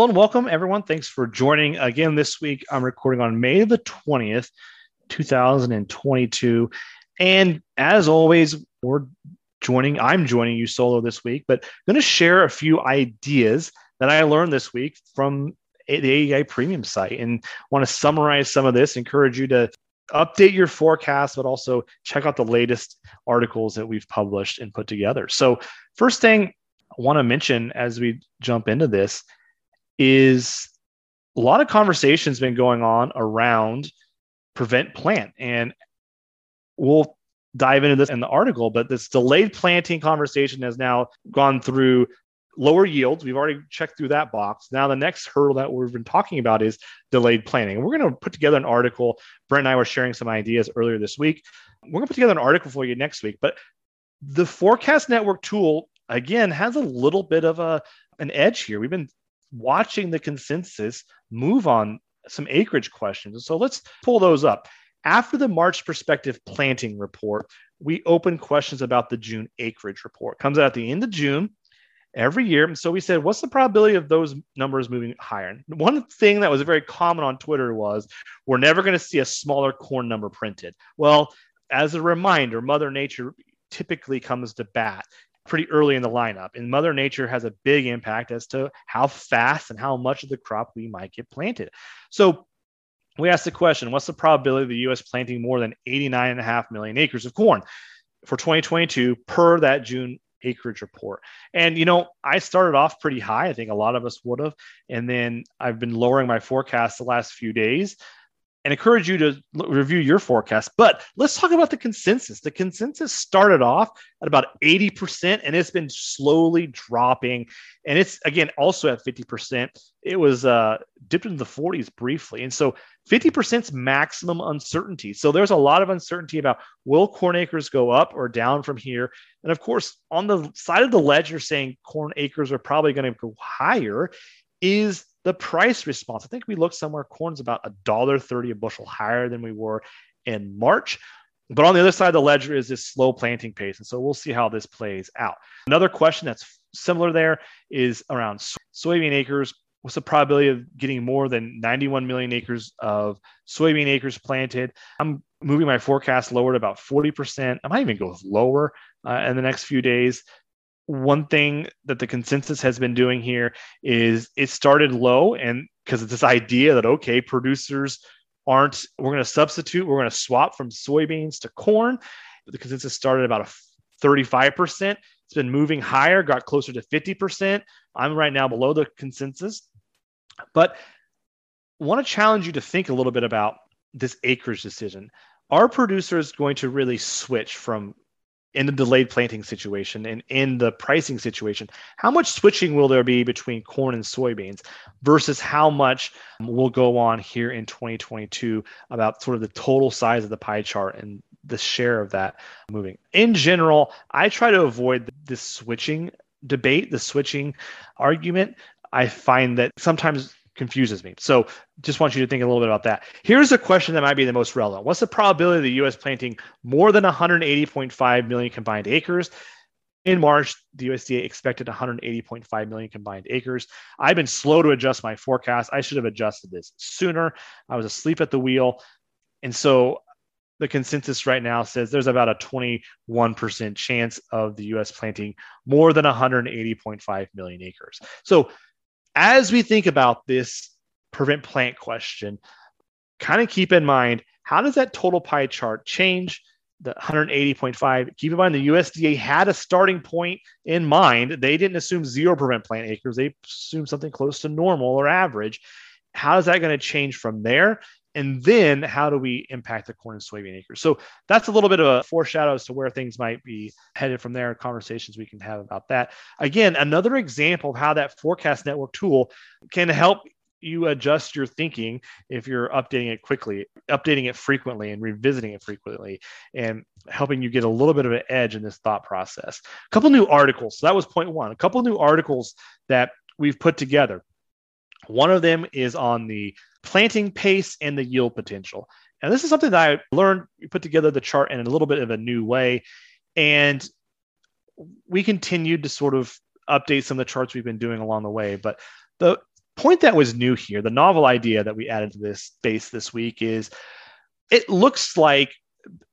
Hello and welcome, everyone. Thanks for joining again this week. I'm recording on May the 20th, 2022. And as always, we're joining, I'm joining you solo this week, but I'm going to share a few ideas that I learned this week from the AEI Premium site and want to summarize some of this, encourage you to update your forecast, but also check out the latest articles that we've published and put together. So, first thing I want to mention as we jump into this is a lot of conversations been going on around prevent plant. And we'll dive into this in the article but this delayed planting conversation has now gone through lower yields. We've already checked through that box. Now the next hurdle that we've been talking about is delayed planting. We're going to put together an article. Brent and i were sharing some ideas earlier this week. We're going to put together an article for you next week but the forecast network tool again has a little bit of a an edge here. We've been watching the consensus move on some acreage questions. So let's pull those up. After the March perspective planting report, we open questions about the June acreage report. Comes out at the end of June every year. And so we said, what's the probability of those numbers moving higher? one thing that was very common on Twitter was, we're never going to see a smaller corn number printed. Well, as a reminder, Mother Nature typically comes to bat pretty early in the lineup. And Mother Nature has a big impact as to how fast and how much of the crop we might get planted. So we asked the question what's the probability of the US planting more than 89.5 million acres of corn for 2022 per that June acreage report? And, you know, I started off pretty high. I think a lot of us would have. And then I've been lowering my forecast the last few days and encourage you to review your forecast. But let's talk about the consensus. The consensus started off at about 80%, and it's been slowly dropping. And it's again also at 50%. It was uh, dipped into the 40s briefly. And so 50% is maximum uncertainty. So there's a lot of uncertainty about will corn acres go up or down from here. And of course, on the side of the ledger saying corn acres are probably going to go higher is the price response. I think we looked somewhere corn's about a dollar thirty a bushel higher than we were in March. But on the other side of the ledger is this slow planting pace. And so we'll see how this plays out. Another question that's similar there is around soybean acres. What's the probability of getting more than 91 million acres of soybean acres planted? I'm moving my forecast lower to about 40%. I might even go lower uh, in the next few days one thing that the consensus has been doing here is it started low and because it's this idea that okay producers aren't we're going to substitute we're going to swap from soybeans to corn. The consensus started about a 35% it's been moving higher got closer to 50% i'm right now below the consensus. But want to challenge you to think a little bit about this acreage decision. Are producers going to really switch from in the delayed planting situation and in the pricing situation, how much switching will there be between corn and soybeans versus how much will go on here in 2022 about sort of the total size of the pie chart and the share of that moving? In general, I try to avoid this switching debate, the switching argument. I find that sometimes confuses me. So just want you to think a little bit about that. Here's a question that might be the most relevant. What's the probability of the US planting more than 180.5 million combined acres? In March, the USDA expected 180.5 million combined acres. I've been slow to adjust my forecast. I should have adjusted this sooner. I was asleep at the wheel. And so the consensus right now says there's about a 21% chance of the US planting more than 180.5 million acres. So as we think about this prevent plant question, kind of keep in mind how does that total pie chart change? The 180.5. Keep in mind the USDA had a starting point in mind. They didn't assume zero prevent plant acres, they assumed something close to normal or average. How is that going to change from there? And then how do we impact the corn and soybean acres? So that's a little bit of a foreshadow as to where things might be headed from there conversations we can have about that. Again another example of how that forecast network tool can help you adjust your thinking if you're updating it quickly updating it frequently and revisiting it frequently and helping you get a little bit of an edge in this thought process. A couple new articles. So that was point one. A couple new articles that we've put together. One of them is on the planting pace and the yield potential. And this is something that I learned, we put together the chart in a little bit of a new way. And we continued to sort of update some of the charts we've been doing along the way. But the point that was new here, the novel idea that we added to this space this week is it looks like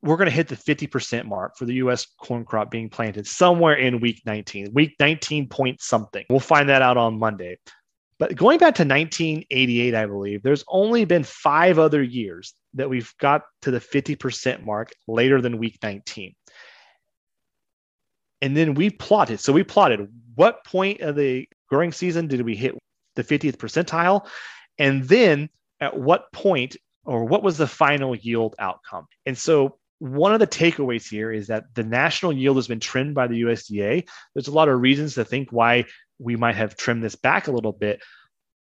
we're going to hit the 50% mark for the US corn crop being planted somewhere in week 19, week 19 point something. We'll find that out on Monday. But going back to 1988, I believe there's only been five other years that we've got to the 50% mark later than week 19. And then we plotted. So we plotted what point of the growing season did we hit the 50th percentile? And then at what point or what was the final yield outcome? And so one of the takeaways here is that the national yield has been trimmed by the USDA. There's a lot of reasons to think why we might have trimmed this back a little bit.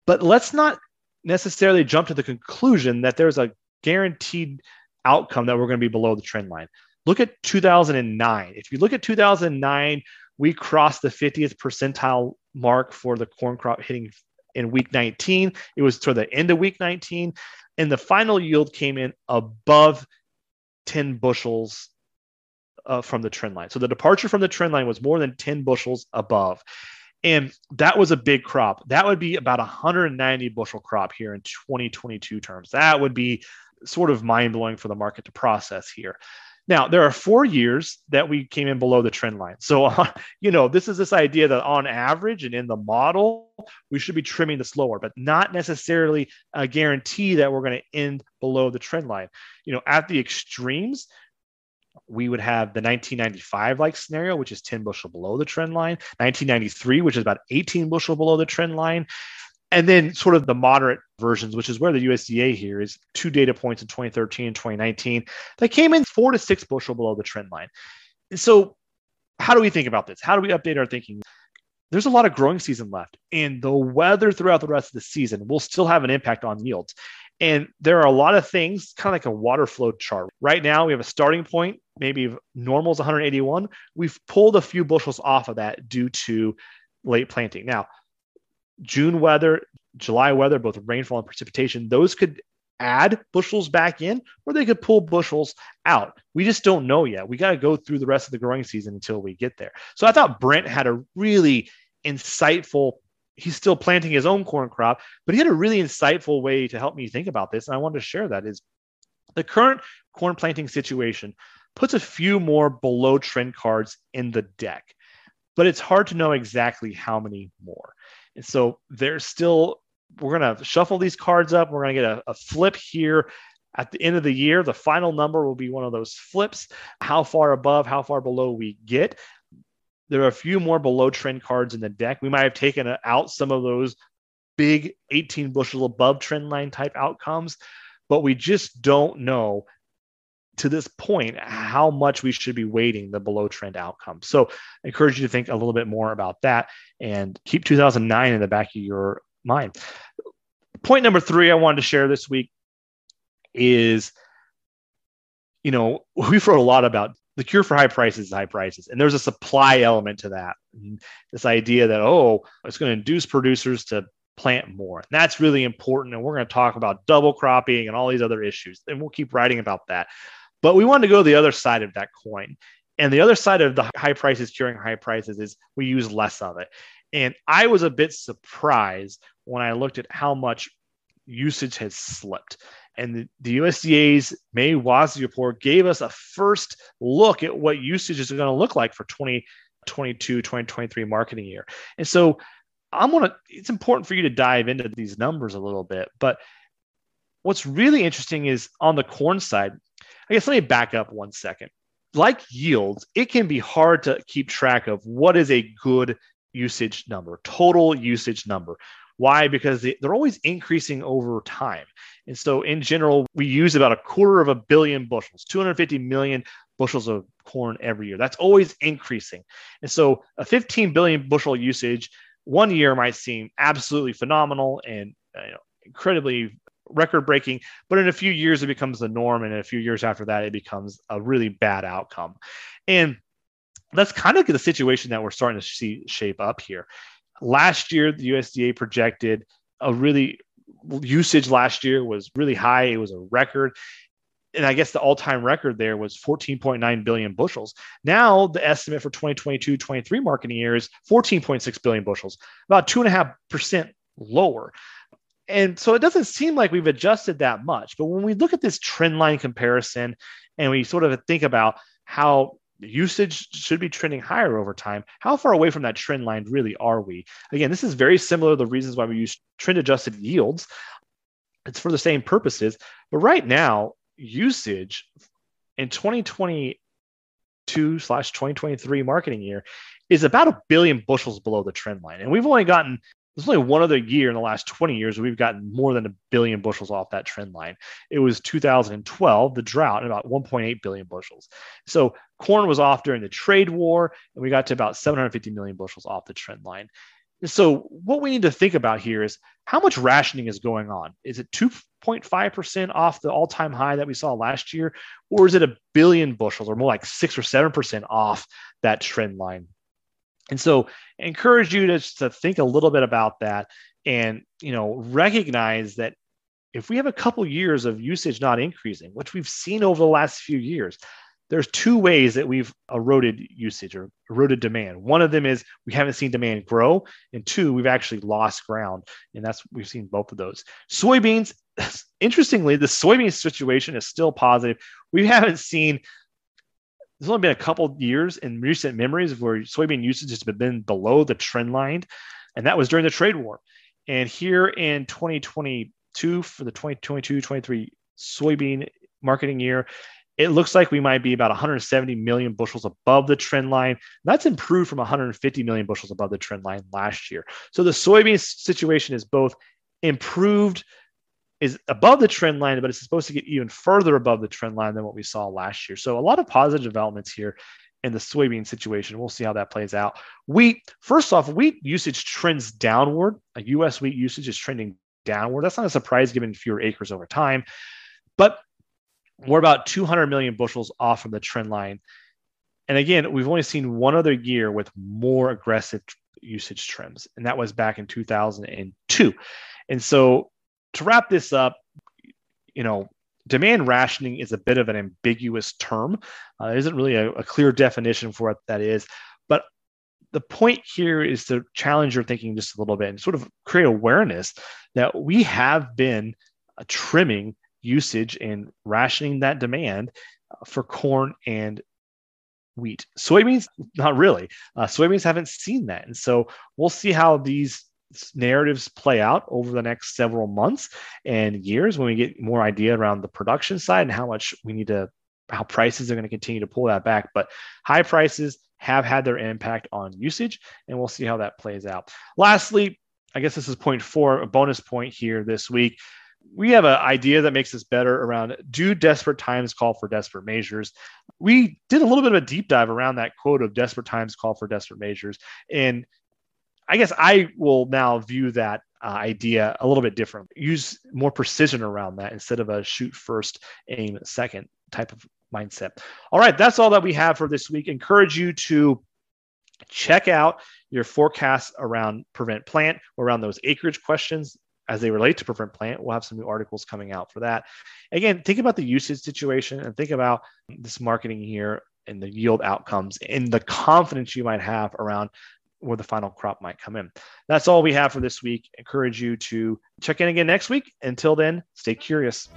But let's not necessarily jump to the conclusion that there's a guaranteed outcome that we're going to be below the trend line. Look at 2009. If you look at 2009, we crossed the 50th percentile mark for the corn crop hitting in week 19. It was toward the end of week 19, and the final yield came in above 10 bushels uh, from the trend line. So the departure from the trend line was more than 10 bushels above. And that was a big crop. That would be about 190 bushel crop here in 2022 terms. That would be sort of mind blowing for the market to process here. Now, there are four years that we came in below the trend line. So, uh, you know, this is this idea that on average and in the model, we should be trimming the slower, but not necessarily a guarantee that we're going to end below the trend line. You know, at the extremes, we would have the 1995 like scenario, which is 10 bushel below the trend line, 1993, which is about 18 bushel below the trend line. And then sort of the moderate versions, which is where the USDA here is two data points in 2013 and 2019 that came in four to six bushel below the trend line. And so, how do we think about this? How do we update our thinking? There's a lot of growing season left, and the weather throughout the rest of the season will still have an impact on yields. And there are a lot of things, kind of like a waterfall chart. Right now, we have a starting point, maybe normal is 181. We've pulled a few bushels off of that due to late planting. Now, June weather, July weather, both rainfall and precipitation, those could add bushels back in or they could pull bushels out. We just don't know yet. We got to go through the rest of the growing season until we get there. So I thought Brent had a really insightful he's still planting his own corn crop, but he had a really insightful way to help me think about this and I wanted to share that is the current corn planting situation puts a few more below trend cards in the deck. But it's hard to know exactly how many more. And so there's still, we're going to shuffle these cards up. We're going to get a, a flip here at the end of the year. The final number will be one of those flips. How far above, how far below we get. There are a few more below trend cards in the deck. We might have taken out some of those big 18 bushel above trend line type outcomes, but we just don't know to this point how much we should be weighting the below trend outcome. So I encourage you to think a little bit more about that and keep 2009 in the back of your mind. Point number three I wanted to share this week is, you know, we've wrote a lot about the cure for high prices is high prices. And there's a supply element to that. This idea that, oh, it's going to induce producers to plant more. And that's really important. And we're going to talk about double cropping and all these other issues. And we'll keep writing about that. But we wanted to go the other side of that coin. And the other side of the high prices curing high prices is we use less of it. And I was a bit surprised when I looked at how much usage has slipped. And the, the USDA's May WASDE report gave us a first look at what usage is going to look like for 2022, 2023 marketing year. And so I'm going to, it's important for you to dive into these numbers a little bit. But what's really interesting is on the corn side, I guess let me back up one second. Like yields, it can be hard to keep track of what is a good usage number, total usage number. Why? Because they're always increasing over time. And so, in general, we use about a quarter of a billion bushels, 250 million bushels of corn every year. That's always increasing. And so, a 15 billion bushel usage one year might seem absolutely phenomenal and you know, incredibly record breaking, but in a few years it becomes the norm, and in a few years after that it becomes a really bad outcome. And that's kind of the situation that we're starting to see shape up here. Last year, the USDA projected a really usage last year was really high. It was a record. And I guess the all time record there was 14.9 billion bushels. Now, the estimate for 2022 23 marketing year is 14.6 billion bushels, about 2.5% lower. And so it doesn't seem like we've adjusted that much. But when we look at this trend line comparison and we sort of think about how usage should be trending higher over time. How far away from that trend line really are we? Again, this is very similar to the reasons why we use trend adjusted yields. It's for the same purposes. But right now, usage in 2022 slash 2023 marketing year is about a billion bushels below the trend line. And we've only gotten there's only one other year in the last 20 years we've gotten more than a billion bushels off that trend line. It was 2012, the drought, and about 1.8 billion bushels. So corn was off during the trade war, and we got to about 750 million bushels off the trend line. So what we need to think about here is how much rationing is going on? Is it 2.5% off the all-time high that we saw last year, or is it a billion bushels, or more like six or seven percent off that trend line? And so I encourage you to, to think a little bit about that and you know recognize that if we have a couple years of usage not increasing, which we've seen over the last few years, there's two ways that we've eroded usage or eroded demand. One of them is we haven't seen demand grow, and two, we've actually lost ground, and that's we've seen both of those. Soybeans, interestingly, the soybean situation is still positive. We haven't seen there's only been a couple years in recent memories where soybean usage has been below the trend line, and that was during the trade war. And here in 2022, for the 2022 23 soybean marketing year, it looks like we might be about 170 million bushels above the trend line. That's improved from 150 million bushels above the trend line last year. So the soybean situation is both improved is above the trend line, but it's supposed to get even further above the trend line than what we saw last year. So a lot of positive developments here in the soybean situation. We'll see how that plays out. Wheat, first off, wheat usage trends downward. A U.S. wheat usage is trending downward. That's not a surprise given fewer acres over time, but we're about 200 million bushels off from the trend line. And again, we've only seen one other year with more aggressive usage trends, and that was back in 2002. And so to wrap this up, you know, demand rationing is a bit of an ambiguous term. Uh, there isn't really a, a clear definition for what that is. But the point here is to challenge your thinking just a little bit and sort of create awareness that we have been uh, trimming usage and rationing that demand uh, for corn and wheat. Soybeans, not really. Uh, soybeans haven't seen that. And so we'll see how these narratives play out over the next several months and years when we get more idea around the production side and how much we need to how prices are going to continue to pull that back. But high prices have had their impact on usage and we'll see how that plays out. Lastly i guess this is point four a bonus point here this week. We have an idea that makes us better around do desperate times call for desperate measures? We did a little bit of a deep dive around that quote of desperate times call for desperate measures. And I guess I will now view that uh, idea a little bit different. Use more precision around that instead of a shoot first, aim second type of mindset. All right, that's all that we have for this week. Encourage you to check out your forecasts around prevent plant around those acreage questions as they relate to prevent plant. We'll have some new articles coming out for that. Again, think about the usage situation and think about this marketing here and the yield outcomes and the confidence you might have around where the final crop might come in. That's all we have for this week. Encourage you to check in again next week. Until then, stay curious.